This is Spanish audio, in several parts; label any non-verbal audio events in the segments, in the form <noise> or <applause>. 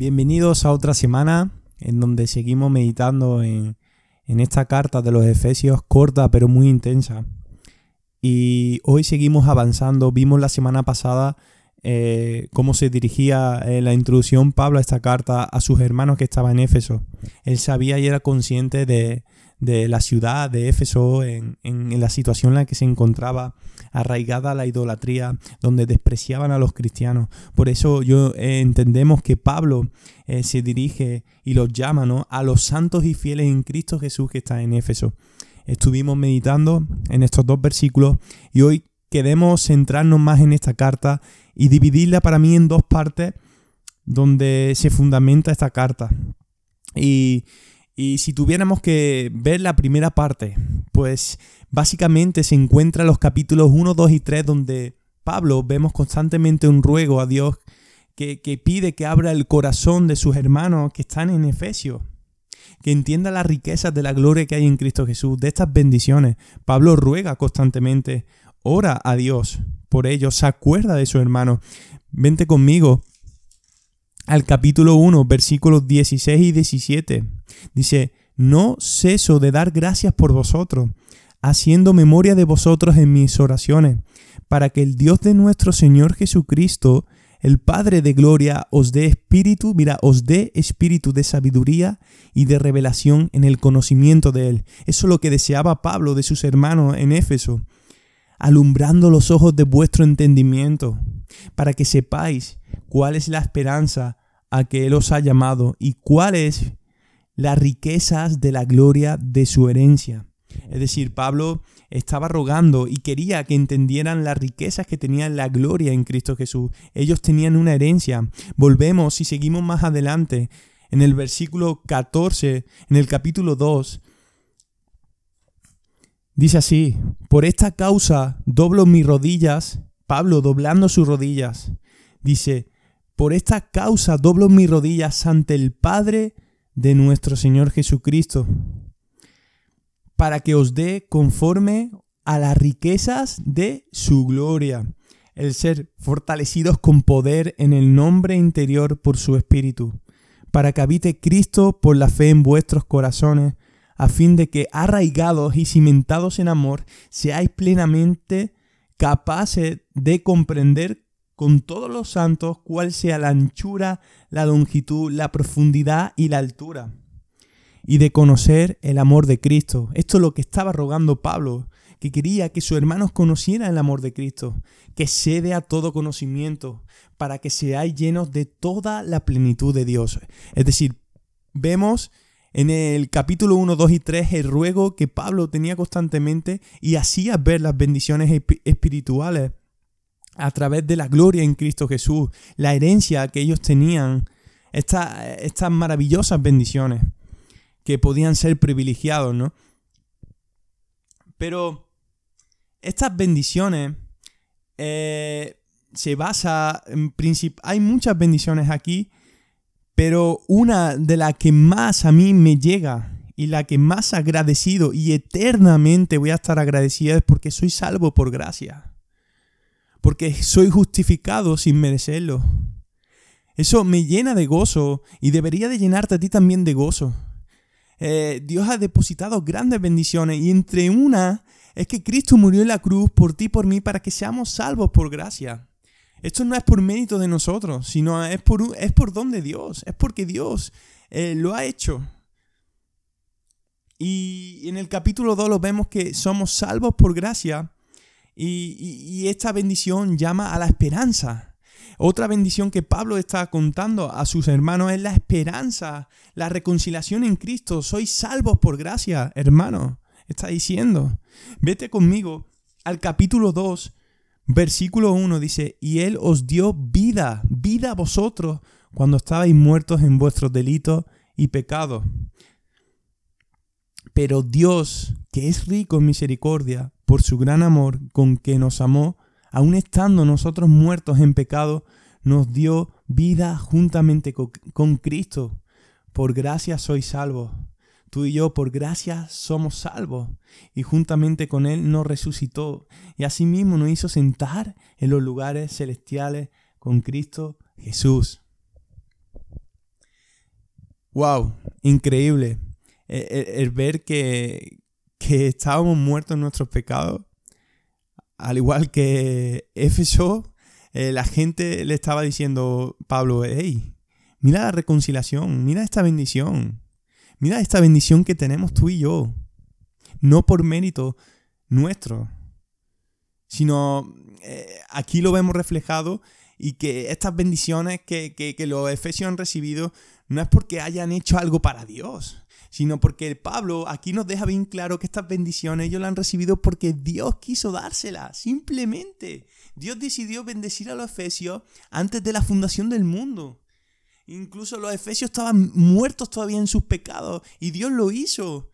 Bienvenidos a otra semana en donde seguimos meditando en, esta carta de los Efesios corta pero muy intensa. Y hoy seguimos avanzando. Vimos la semana pasada eh, cómo se dirigía en la introducción Pablo a esta carta a sus hermanos que estaban en Éfeso. Él sabía y era consciente de, de la ciudad de Éfeso, en, la situación en la que se encontraba, arraigada la idolatría, donde despreciaban a los cristianos. Por eso yo eh, entendemos que Pablo eh, se dirige y los llama ¿no? a los santos y fieles en Cristo Jesús que está en Éfeso. Estuvimos meditando en estos dos versículos y hoy queremos centrarnos más en esta carta y dividirla para mí en dos partes donde se fundamenta esta carta. Y, y si tuviéramos que ver la primera parte, pues básicamente se encuentra en los capítulos 1, 2 y 3 donde Pablo vemos constantemente un ruego a Dios que, que pide que abra el corazón de sus hermanos que están en Efesio, que entienda las riquezas de la gloria que hay en Cristo Jesús, de estas bendiciones. Pablo ruega constantemente, ora a Dios por ellos, se acuerda de sus hermanos. Vente conmigo al capítulo 1, versículos 16 y 17. Dice, no ceso de dar gracias por vosotros, haciendo memoria de vosotros en mis oraciones, para que el Dios de nuestro Señor Jesucristo, el Padre de gloria, os dé espíritu, mira, os dé espíritu de sabiduría y de revelación en el conocimiento de Él. Eso es lo que deseaba Pablo de sus hermanos en Éfeso, alumbrando los ojos de vuestro entendimiento, para que sepáis cuál es la esperanza a que Él os ha llamado y cuáles las riquezas de la gloria de su herencia. Es decir, Pablo estaba rogando y quería que entendieran las riquezas que tenían la gloria en Cristo Jesús. Ellos tenían una herencia. Volvemos y seguimos más adelante en el versículo 14, en el capítulo 2. Dice así, por esta causa doblo mis rodillas, Pablo doblando sus rodillas, dice, por esta causa doblo mis rodillas ante el Padre de nuestro Señor Jesucristo, para que os dé conforme a las riquezas de su gloria, el ser fortalecidos con poder en el nombre interior por su Espíritu, para que habite Cristo por la fe en vuestros corazones, a fin de que arraigados y cimentados en amor, seáis plenamente capaces de comprender con todos los santos cuál sea la anchura, la longitud, la profundidad y la altura. Y de conocer el amor de Cristo. Esto es lo que estaba rogando Pablo, que quería que sus hermanos conocieran el amor de Cristo, que cede a todo conocimiento, para que seáis llenos de toda la plenitud de Dios. Es decir, vemos en el capítulo 1, 2 y 3 el ruego que Pablo tenía constantemente y hacía ver las bendiciones espirituales a través de la gloria en Cristo Jesús, la herencia que ellos tenían, estas maravillosas bendiciones que podían ser privilegiados, ¿no? Pero estas bendiciones eh, se basa en principio, hay muchas bendiciones aquí, pero una de las que más a mí me llega y la que más agradecido y eternamente voy a estar agradecida es porque soy salvo por gracia porque soy justificado sin merecerlo. Eso me llena de gozo y debería de llenarte a ti también de gozo. Eh, Dios ha depositado grandes bendiciones y entre una es que Cristo murió en la cruz por ti y por mí para que seamos salvos por gracia. Esto no es por mérito de nosotros, sino es por, es por don de Dios, es porque Dios eh, lo ha hecho. Y en el capítulo 2 lo vemos que somos salvos por gracia y, esta bendición llama a la esperanza. Otra bendición que Pablo está contando a sus hermanos es la esperanza, la reconciliación en Cristo. Sois salvos por gracia, hermano. Está diciendo. Vete conmigo al capítulo 2, versículo 1. Dice, y Él os dio vida, vida a vosotros, cuando estabais muertos en vuestros delitos y pecados. Pero Dios, que es rico en misericordia, por su gran amor con que nos amó, aun estando nosotros muertos en pecado, nos dio vida juntamente con Cristo. Por gracia sois salvos. Tú y yo por gracia somos salvos. Y juntamente con Él nos resucitó. Y asimismo nos hizo sentar en los lugares celestiales con Cristo Jesús. wow, increíble. El, ver que, que estábamos muertos en nuestros pecados, al igual que Éfeso, eh, la gente le estaba diciendo, Pablo, hey, mira la reconciliación, mira esta bendición, mira esta bendición que tenemos tú y yo, no por mérito nuestro, sino eh, aquí lo vemos reflejado y que estas bendiciones que, que, los efesios han recibido no es porque hayan hecho algo para Dios, sino porque Pablo aquí nos deja bien claro que estas bendiciones ellos las han recibido porque Dios quiso dárselas, simplemente. Dios decidió bendecir a los efesios antes de la fundación del mundo. Incluso los efesios estaban muertos todavía en sus pecados y Dios lo hizo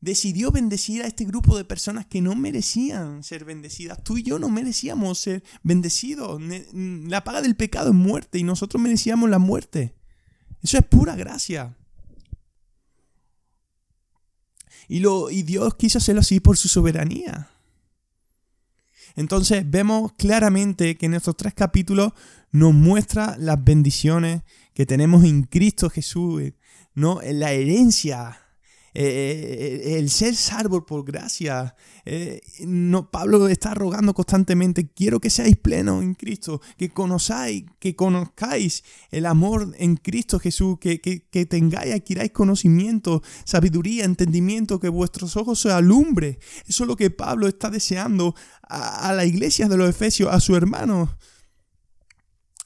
decidió bendecir a este grupo de personas que no merecían ser bendecidas. Tú y yo no merecíamos ser bendecidos. La paga del pecado es muerte y nosotros merecíamos la muerte. Eso es pura gracia. Y, lo, Dios quiso hacerlo así por su soberanía. Entonces vemos claramente que en estos tres capítulos nos muestra las bendiciones que tenemos en Cristo Jesús, ¿no? la herencia eh, eh, el ser salvo por gracia. Eh, no, Pablo está rogando constantemente, quiero que seáis plenos en Cristo, que conozcáis, que conozcáis el amor en Cristo Jesús, que, que, tengáis, adquiráis conocimiento, sabiduría, entendimiento, que vuestros ojos se alumbre. Eso es lo que Pablo está deseando a, a la iglesia de los Efesios, a su hermano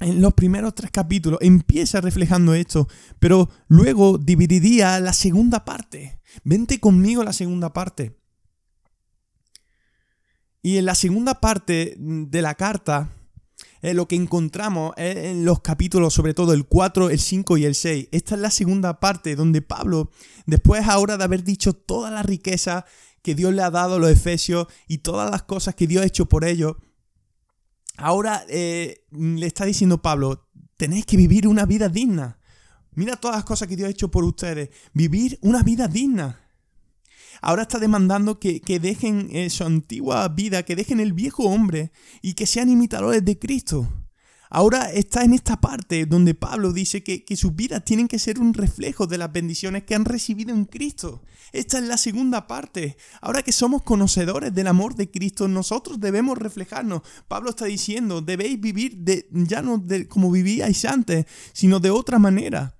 en los primeros tres capítulos empieza reflejando esto, pero luego dividiría la segunda parte. Vente conmigo la segunda parte. Y en la segunda parte de la carta, eh, lo que encontramos en los capítulos, sobre todo el 4, el 5 y el 6. Esta es la segunda parte donde Pablo, después ahora de haber dicho toda la riqueza que Dios le ha dado a los efesios y todas las cosas que Dios ha hecho por ellos, ahora eh, le está diciendo Pablo, tenéis que vivir una vida digna. Mira todas las cosas que Dios ha hecho por ustedes. Vivir una vida digna. Ahora está demandando que, dejen eh, su antigua vida, que dejen el viejo hombre y que sean imitadores de Cristo. Ahora está en esta parte donde Pablo dice que, que, sus vidas tienen que ser un reflejo de las bendiciones que han recibido en Cristo. Esta es la segunda parte. Ahora que somos conocedores del amor de Cristo, nosotros debemos reflejarnos. Pablo está diciendo, debéis vivir de, ya no de, como vivíais antes, sino de otra manera.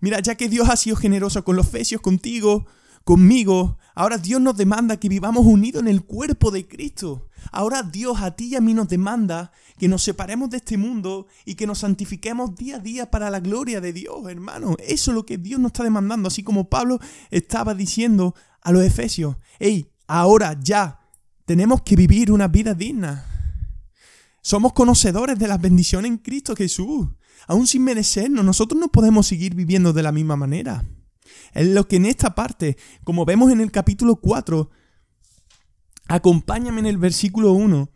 Mira, ya que Dios ha sido generoso con los fecios, contigo, conmigo, ahora Dios nos demanda que vivamos unidos en el cuerpo de Cristo. Ahora Dios a ti y a mí nos demanda que nos separemos de este mundo y que nos santifiquemos día a día para la gloria de Dios, hermano. Eso es lo que Dios nos está demandando, así como Pablo estaba diciendo a los efesios. Hey, ahora ya tenemos que vivir una vida digna. Somos conocedores de las bendiciones en Cristo Jesús aún sin merecernos, nosotros no podemos seguir viviendo de la misma manera. Es lo que en esta parte, como vemos en el capítulo 4, acompáñame en el versículo 1,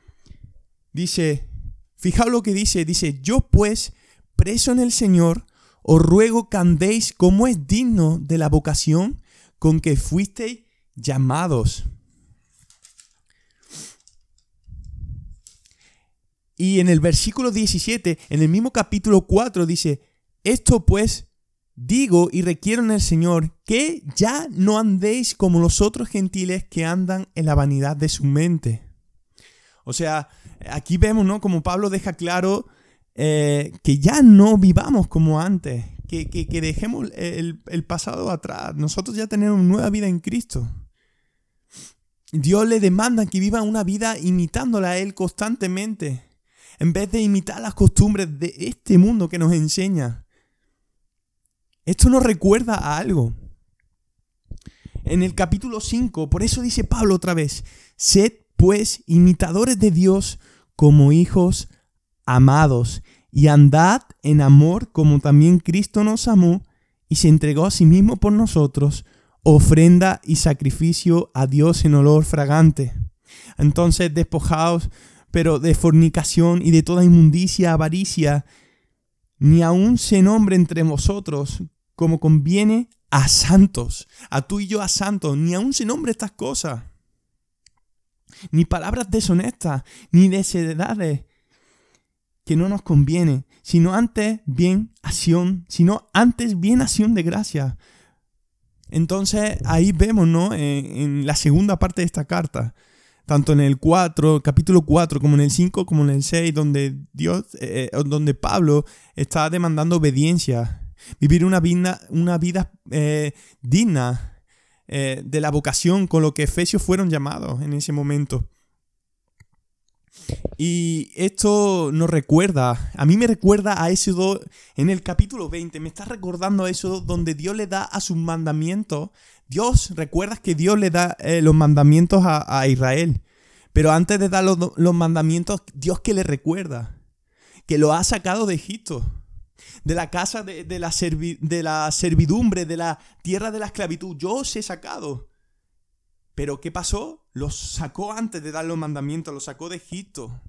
dice, fijaos lo que dice, dice, yo pues, preso en el Señor, os ruego que andéis como es digno de la vocación con que fuisteis llamados. Y en el versículo 17, en el mismo capítulo 4, dice, esto pues digo y requiero en el Señor que ya no andéis como los otros gentiles que andan en la vanidad de su mente. O sea, aquí vemos, ¿no? Como Pablo deja claro eh, que ya no vivamos como antes, que, que, dejemos el, el, pasado atrás. Nosotros ya tenemos nueva vida en Cristo. Dios le demanda que viva una vida imitándola a Él constantemente en vez de imitar las costumbres de este mundo que nos enseña. Esto nos recuerda a algo. En el capítulo 5, por eso dice Pablo otra vez, sed pues imitadores de Dios como hijos amados y andad en amor como también Cristo nos amó y se entregó a sí mismo por nosotros, ofrenda y sacrificio a Dios en olor fragante. Entonces despojaos pero de fornicación y de toda inmundicia, avaricia, ni aun se nombre entre vosotros como conviene a santos, a tú y yo a santos, ni aun se nombre estas cosas, ni palabras deshonestas, ni necedades, que no nos conviene, sino antes bien acción, sino antes bien acción de gracia. Entonces ahí vemos, ¿no? En, la segunda parte de esta carta, tanto en el 4, capítulo 4, como en el 5, como en el 6, donde Dios, eh, eh, donde Pablo está demandando obediencia, vivir una vida, una vida eh, digna de la vocación con lo que Efesios fueron llamados en ese momento. Y esto nos recuerda, a mí me recuerda a Éxodo en el capítulo 20, me está recordando a Éxodo donde Dios le da a sus mandamientos. Dios, recuerdas que Dios le da eh, los mandamientos a, Israel. Pero antes de dar los, mandamientos, Dios que le recuerda, que lo ha sacado de Egipto, de la casa de, la de la servidumbre, de la tierra de la esclavitud. Yo os he sacado. Pero ¿qué pasó? Los sacó antes de dar los mandamientos, los sacó de Egipto.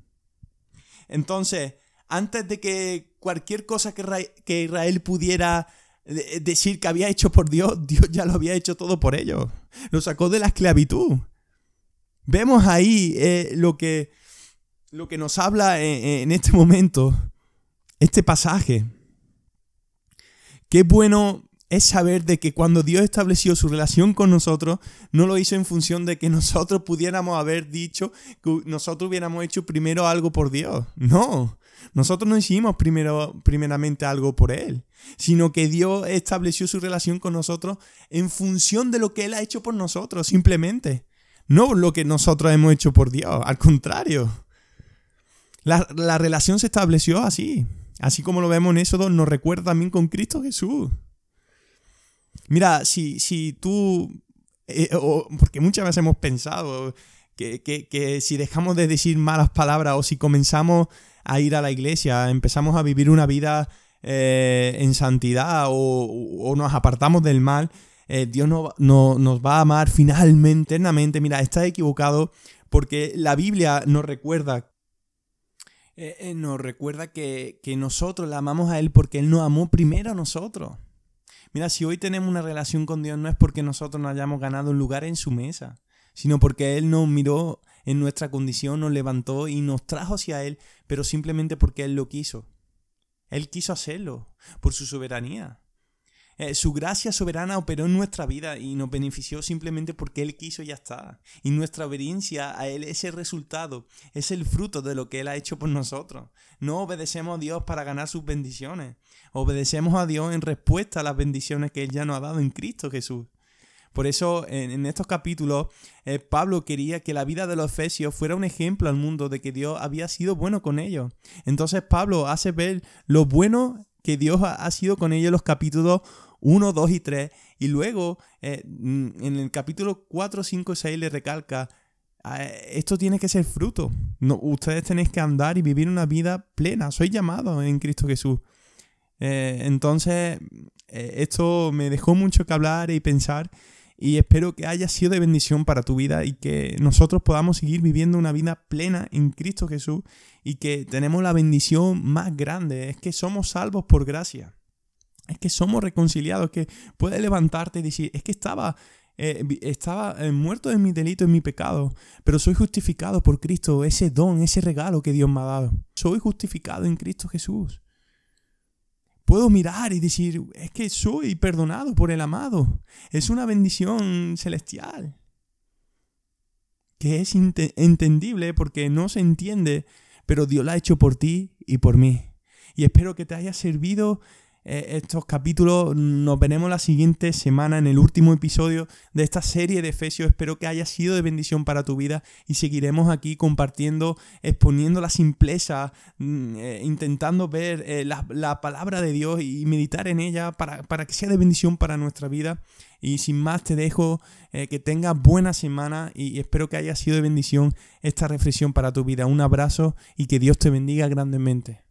Entonces, antes de que cualquier cosa que Israel pudiera eh, decir que había hecho por Dios, <laughs> Dios ya lo había hecho todo por ellos. Lo sacó de la esclavitud. Vemos ahí eh, lo, que, lo que nos habla en este momento, este pasaje. Qué bueno es saber de que cuando Dios estableció su relación con nosotros, no lo hizo en función de que <laughs> nosotros pudiéramos haber dicho que nosotros hubiéramos hecho primero algo por Dios. No, nosotros no hicimos primero, primeramente algo por Él, sino que Dios estableció su relación con nosotros en función de lo que Él ha hecho por nosotros, simplemente. No lo que nosotros hemos hecho por Dios, al contrario. La, la relación se estableció así. Así como lo vemos en Éxodo, nos recuerda también con Cristo Jesús. Mira, si, si tú, eh, porque muchas veces hemos pensado que, si dejamos de decir malas palabras o si comenzamos a ir a la iglesia, empezamos a vivir una vida eh, en santidad o, nos apartamos del mal, eh, Dios no, nos va a amar finalmente, eternamente. Mira, estás equivocado porque la Biblia nos recuerda nos recuerda que, que, nosotros la amamos a Él porque Él nos amó primero a nosotros. Mira, si hoy tenemos una relación con Dios no es porque nosotros nos hayamos ganado un lugar en su mesa, sino porque Él nos miró en nuestra condición, nos levantó y nos trajo hacia Él, pero simplemente porque Él lo quiso. Él quiso hacerlo por su soberanía. Eh, su gracia soberana operó en nuestra vida y nos benefició simplemente porque Él quiso y ya está. Y nuestra obediencia a Él es el resultado, es el fruto de lo que Él ha hecho por nosotros. No obedecemos a Dios para ganar sus bendiciones. Obedecemos a Dios en respuesta a las bendiciones que Él ya nos ha dado en Cristo Jesús. Por eso en, estos capítulos eh, Pablo quería que la vida de los efesios fuera un ejemplo al mundo de que Dios había sido bueno con ellos. Entonces Pablo hace ver lo bueno que Dios ha, sido con ellos los capítulos 1, 2 y 3. Y luego eh, mm, en el capítulo 4, 5 y 6 le recalca, ah, esto tiene que ser fruto. No, ustedes tenéis que andar y vivir una vida plena. Soy llamado en Cristo Jesús. Eh, entonces, eh, esto me dejó mucho que hablar y pensar y espero que haya sido de bendición para tu vida y que nosotros podamos seguir viviendo una vida plena en Cristo Jesús y que tenemos la bendición más grande, es que somos salvos por gracia. Es que somos reconciliados, que puedes levantarte y decir, es que estaba eh, estaba eh, muerto en mi delito, en mi pecado, pero soy justificado por Cristo, ese don, ese regalo que Dios me ha dado. Soy justificado en Cristo Jesús. Puedo mirar y decir, es que soy perdonado por el amado. Es una bendición celestial. Que es entendible porque no se entiende, pero Dios la ha hecho por ti y por mí. Y espero que te haya servido estos capítulos. Nos veremos la siguiente semana en el último episodio de esta serie de Efesios. Espero que haya sido de bendición para tu vida y seguiremos aquí compartiendo, exponiendo la simpleza, mm, eh, intentando ver eh, la, palabra de Dios y meditar en ella para, para, que sea de bendición para nuestra vida. Y sin más te dejo que tengas buena semana y espero que haya sido de bendición esta reflexión para tu vida. Un abrazo y que Dios te bendiga grandemente.